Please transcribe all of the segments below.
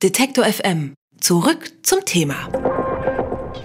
Detektor FM. Zurück zum Thema.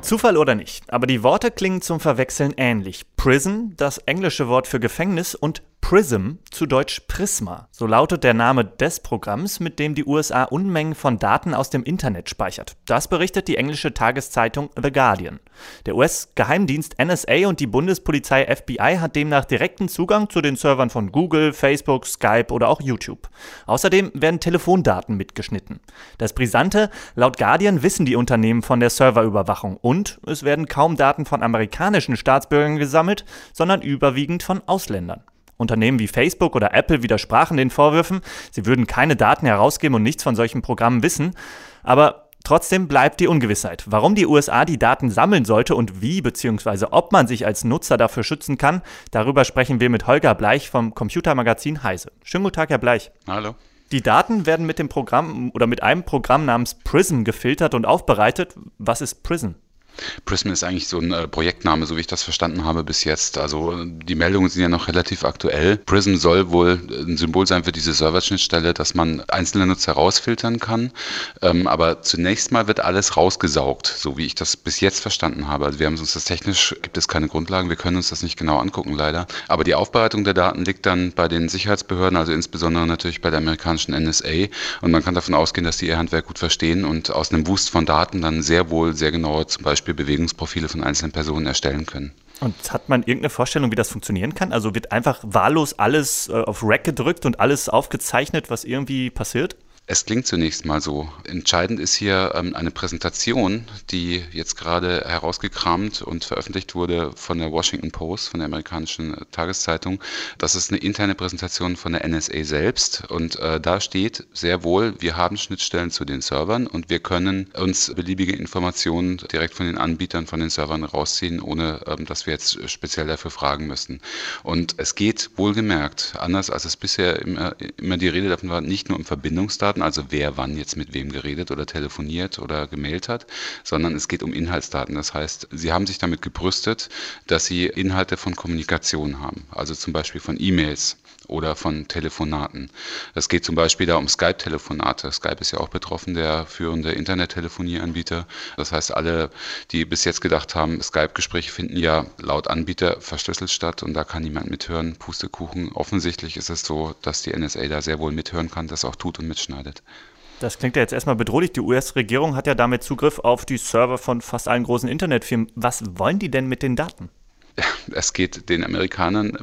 Zufall oder nicht, aber die Worte klingen zum Verwechseln ähnlich. Prison, das englische Wort für Gefängnis, und Prism, zu Deutsch Prisma. So lautet der Name des Programms, mit dem die USA Unmengen von Daten aus dem Internet speichert. Das berichtet die englische Tageszeitung The Guardian. Der US-Geheimdienst NSA und die Bundespolizei FBI hat demnach direkten Zugang zu den Servern von Google, Facebook, Skype oder auch YouTube. Außerdem werden Telefondaten mitgeschnitten. Das Brisante, laut Guardian wissen die Unternehmen von der Serverüberwachung und es werden kaum Daten von amerikanischen Staatsbürgern gesammelt, sondern überwiegend von Ausländern. Unternehmen wie Facebook oder Apple widersprachen den Vorwürfen, sie würden keine Daten herausgeben und nichts von solchen Programmen wissen. Aber trotzdem bleibt die Ungewissheit. Warum die USA die Daten sammeln sollte und wie bzw. ob man sich als Nutzer dafür schützen kann, darüber sprechen wir mit Holger Bleich vom Computermagazin Heise. Schönen guten Tag, Herr Bleich. Hallo. Die Daten werden mit dem Programm oder mit einem Programm namens Prism gefiltert und aufbereitet. Was ist Prism? Prism ist eigentlich so ein äh, Projektname, so wie ich das verstanden habe bis jetzt. Also die Meldungen sind ja noch relativ aktuell. Prism soll wohl ein Symbol sein für diese Serverschnittstelle, dass man einzelne Nutzer rausfiltern kann. Ähm, aber zunächst mal wird alles rausgesaugt, so wie ich das bis jetzt verstanden habe. Also wir haben uns das technisch, gibt es keine Grundlagen, wir können uns das nicht genau angucken leider. Aber die Aufbereitung der Daten liegt dann bei den Sicherheitsbehörden, also insbesondere natürlich bei der amerikanischen NSA. Und man kann davon ausgehen, dass die ihr Handwerk gut verstehen und aus einem Wust von Daten dann sehr wohl sehr genaue zum Beispiel Beispiel Bewegungsprofile von einzelnen Personen erstellen können. Und hat man irgendeine Vorstellung, wie das funktionieren kann? Also wird einfach wahllos alles äh, auf Rack gedrückt und alles aufgezeichnet, was irgendwie passiert? Es klingt zunächst mal so. Entscheidend ist hier ähm, eine Präsentation, die jetzt gerade herausgekramt und veröffentlicht wurde von der Washington Post, von der amerikanischen Tageszeitung. Das ist eine interne Präsentation von der NSA selbst und äh, da steht sehr wohl, wir haben Schnittstellen zu den Servern und wir können uns beliebige Informationen direkt von den Anbietern von den Servern rausziehen, ohne ähm, dass wir jetzt speziell dafür fragen müssen. Und es geht wohlgemerkt, anders als es bisher immer, immer die Rede davon war, nicht nur um Verbindungsdaten, Inhaltsdaten, also wer wann jetzt mit wem geredet oder telefoniert oder gemailt hat, sondern es geht um Inhaltsdaten. Das heißt, sie haben sich damit gebrüstet, dass sie Inhalte von Kommunikation haben, also zum Beispiel von E-Mails oder von Telefonaten. Es geht zum Beispiel da um Skype-Telefonate. Skype ist ja auch betroffen, der führende Internettelefonieanbieter. Das heißt, alle, die bis jetzt gedacht haben, Skype-Gespräche finden ja laut Anbieter verschlüsselt statt und da kann niemand mithören. Pustekuchen. Offensichtlich ist es so, dass die NSA da sehr wohl mithören kann, das auch tut und mitschneidet. Das klingt ja jetzt erstmal bedrohlich. Die US-Regierung hat ja damit Zugriff auf die Server von fast allen großen Internetfirmen. Was wollen die denn mit den Daten? es geht den Amerikanern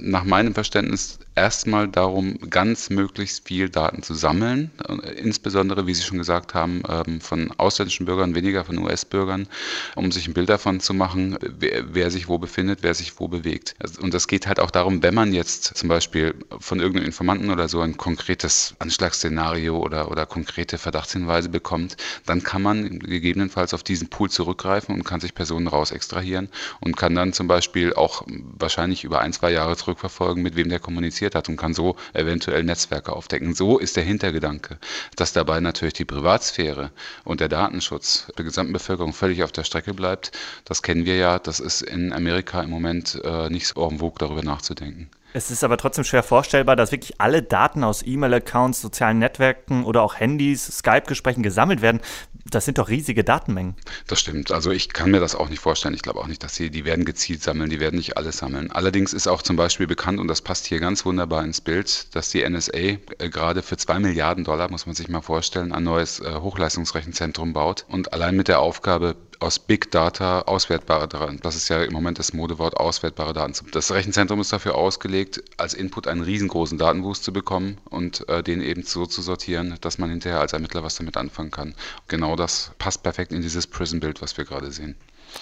nach meinem Verständnis erstmal darum, ganz möglichst viel Daten zu sammeln, insbesondere, wie Sie schon gesagt haben, ähm, von ausländischen Bürgern, weniger von US-Bürgern, um sich ein Bild davon zu machen, wer, wer, sich wo befindet, wer sich wo bewegt. Also, und es geht halt auch darum, wenn man jetzt zum Beispiel von irgendeinem Informanten oder so ein konkretes Anschlagsszenario oder, oder konkrete Verdachtshinweise bekommt, dann kann man gegebenenfalls auf diesen Pool zurückgreifen und kann sich Personen raus extrahieren und kann dann zum Beispiel auch wahrscheinlich über ein, zwei Jahre zurückverfolgen, mit wem der kommuniziert kommuniziert hat und kann so eventuell Netzwerke aufdecken. So ist der Hintergedanke, dass dabei natürlich die Privatsphäre und der Datenschutz der gesamten Bevölkerung völlig auf der Strecke bleibt. Das kennen wir ja, das ist in Amerika im Moment äh, nicht so en vogue, darüber nachzudenken. Es ist aber trotzdem schwer vorstellbar, dass wirklich alle Daten aus E-Mail-Accounts, sozialen Netzwerken oder auch Handys, Skype-Gesprächen gesammelt werden. Das sind doch riesige Datenmengen. Das stimmt. Also ich kann mir das auch nicht vorstellen. Ich glaube auch nicht, dass sie, die werden gezielt sammeln, die werden nicht alles sammeln. Allerdings ist auch zum Beispiel bekannt, und das passt hier ganz wunderbar ins Bild, dass die NSA äh, gerade für zwei Milliarden Dollar, muss man sich mal vorstellen, ein neues äh, Hochleistungsrechenzentrum baut und allein mit der Aufgabe, aus Big Data auswertbare Daten. Das ist ja im Moment das Modewort auswertbare Daten. Das Rechenzentrum ist dafür ausgelegt, als Input einen riesengroßen Datenwust zu bekommen und äh, den eben so zu sortieren, dass man hinterher als Ermittler was damit anfangen kann. Genau das passt perfekt in dieses Prism-Bild, was wir gerade sehen.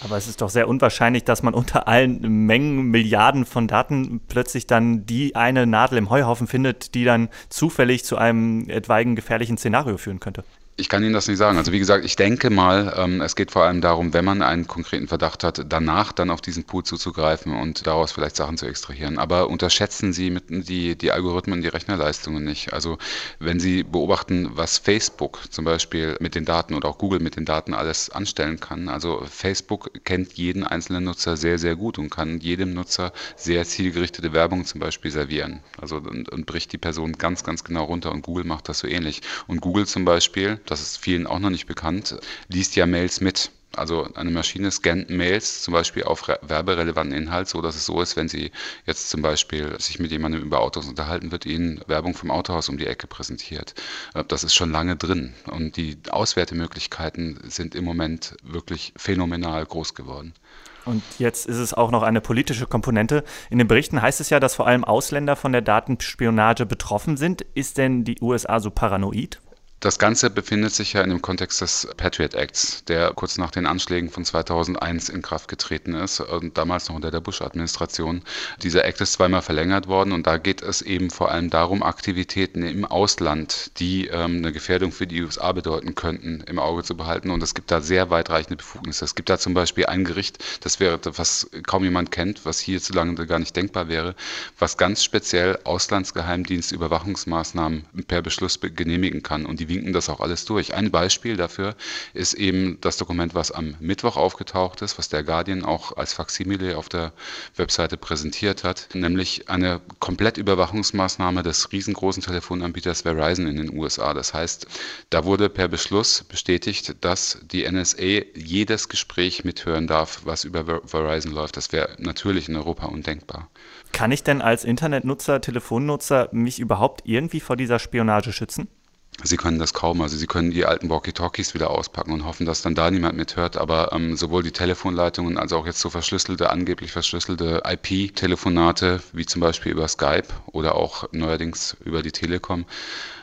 Aber es ist doch sehr unwahrscheinlich, dass man unter allen Mengen, Milliarden von Daten plötzlich dann die eine Nadel im Heuhaufen findet, die dann zufällig zu einem etwaigen gefährlichen Szenario führen könnte. Ich kann Ihnen das nicht sagen. Also wie gesagt, ich denke mal, ähm, es geht vor allem darum, wenn man einen konkreten Verdacht hat, danach dann auf diesen Pool zuzugreifen und daraus vielleicht Sachen zu extrahieren. Aber unterschätzen Sie die, die Algorithmen, die Rechnerleistungen nicht. Also wenn Sie beobachten, was Facebook zum Beispiel mit den Daten oder auch Google mit den Daten alles anstellen kann. Also Facebook kennt jeden einzelnen Nutzer sehr, sehr gut und kann jedem Nutzer sehr zielgerichtete Werbung zum Beispiel servieren. Also und, und bricht die Person ganz, ganz genau runter und Google macht das so ähnlich. Und Google zum Beispiel das ist vielen auch noch nicht bekannt, liest ja Mails mit. Also eine Maschine scannt Mails zum Beispiel auf werberelevanten Inhalt, so dass es so ist, wenn Sie jetzt zum Beispiel sich mit jemandem über Autos unterhalten, wird Ihnen Werbung vom Autohaus um die Ecke präsentiert. Äh, das ist schon lange drin und die Auswertemöglichkeiten sind im Moment wirklich phänomenal groß geworden. Und jetzt ist es auch noch eine politische Komponente. In den Berichten heißt es ja, dass vor allem Ausländer von der Datenspionage betroffen sind. Ist denn die USA so paranoid? Das Ganze befindet sich ja in dem Kontext des Patriot Acts, der kurz nach den Anschlägen von 2001 in Kraft getreten ist und damals noch unter der Bush-Administration. Dieser Act ist zweimal verlängert worden und da geht es eben vor allem darum, Aktivitäten im Ausland, die ähm, eine Gefährdung für die USA bedeuten könnten, im Auge zu behalten. Und es gibt da sehr weitreichende Befugnisse. Es gibt da zum Beispiel ein Gericht, das wäre, was kaum jemand kennt, was hierzulande gar nicht denkbar wäre, was ganz speziell Auslandsgeheimdienstüberwachungsmaßnahmen per Beschluss genehmigen kann. Und die winken das auch alles durch. Ein Beispiel dafür ist eben das Dokument, was am Mittwoch aufgetaucht ist, was der Guardian auch als Faksimile auf der Webseite präsentiert hat, nämlich eine Komplettüberwachungsmaßnahme des riesengroßen Telefonanbieters Verizon in den USA. Das heißt, da wurde per Beschluss bestätigt, dass die NSA jedes Gespräch mithören darf, was über Verizon läuft. Das wäre natürlich in Europa undenkbar. Kann ich denn als Internetnutzer, Telefonnutzer mich überhaupt irgendwie vor dieser Spionage schützen? Sie können das kaum. Also Sie können die alten Walkie-Talkies wieder auspacken und hoffen, dass dann da niemand mithört. Aber ähm, sowohl die Telefonleitungen als auch jetzt so verschlüsselte, angeblich verschlüsselte IP-Telefonate, wie zum Beispiel über Skype oder auch neuerdings über die Telekom,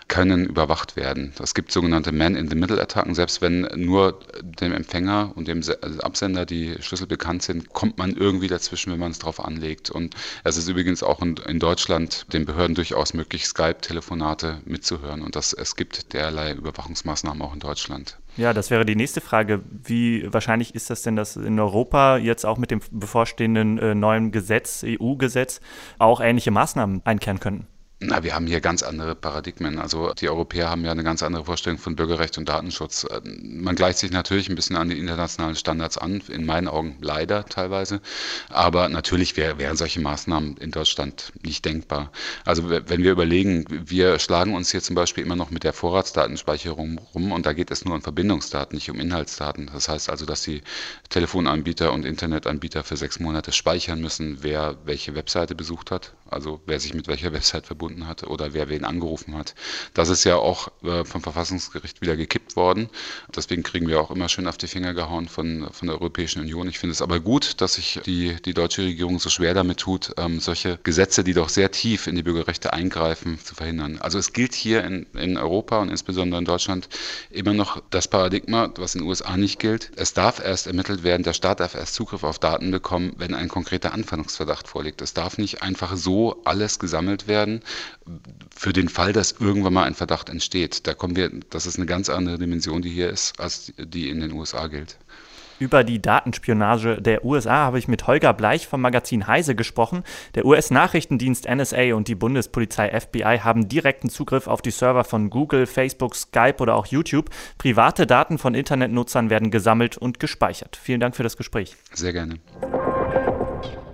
können überwacht werden. Es gibt sogenannte Man-in-the-Middle-Attacken. Selbst wenn nur dem Empfänger und dem also Absender die Schlüssel bekannt sind, kommt man irgendwie dazwischen, wenn man es drauf anlegt. Und es ist übrigens auch in, in Deutschland den Behörden durchaus möglich, Skype-Telefonate mitzuhören. Und das, es gibt derlei Überwachungsmaßnahmen auch in Deutschland. Ja, das wäre die nächste Frage. Wie wahrscheinlich ist das denn, dass in Europa jetzt auch mit dem bevorstehenden äh, neuen Gesetz, EU-Gesetz, auch ähnliche Maßnahmen einkehren könnten? Na, wir haben hier ganz andere Paradigmen. Also die Europäer haben ja eine ganz andere Vorstellung von Bürgerrecht und Datenschutz. Ähm, man gleicht sich natürlich ein bisschen an die internationalen Standards an, in meinen Augen leider teilweise. Aber natürlich wär, wären solche Maßnahmen in Deutschland nicht denkbar. Also wenn wir überlegen, wir schlagen uns hier zum Beispiel immer noch mit der Vorratsdatenspeicherung rum und da geht es nur um Verbindungsdaten, nicht um Inhaltsdaten. Das heißt also, dass die Telefonanbieter und Internetanbieter für sechs Monate speichern müssen, wer welche Webseite besucht hat, also wer sich mit welcher Website verbunden hat oder wer wen angerufen hat. Das ist ja auch äh, vom Verfassungsgericht wieder gekippt worden. Deswegen kriegen wir auch immer schön auf die Finger gehauen von, von der Europäischen Union. Ich finde es aber gut, dass sich die, die deutsche Regierung so schwer damit tut, ähm, solche Gesetze, die doch sehr tief in die Bürgerrechte eingreifen, zu verhindern. Also es gilt hier in, in Europa und insbesondere in Deutschland immer noch das Paradigma, was in den USA nicht gilt. Es darf erst ermittelt werden, der Staat darf erst Zugriff auf Daten bekommen, wenn ein konkreter Anfangungsverdacht vorliegt. Es darf nicht einfach so alles gesammelt werden, für den Fall, dass irgendwann mal ein Verdacht entsteht. Da kommen wir, das ist eine ganz andere Dimension, die hier ist, als die in den USA gilt. Über die Datenspionage der USA habe ich mit Holger Bleich vom Magazin Heise gesprochen. Der US-Nachrichtendienst NSA und die Bundespolizei FBI haben direkten Zugriff auf die Server von Google, Facebook, Skype oder auch YouTube. Private Daten von Internetnutzern werden gesammelt und gespeichert. Vielen Dank für das Gespräch. Sehr gerne.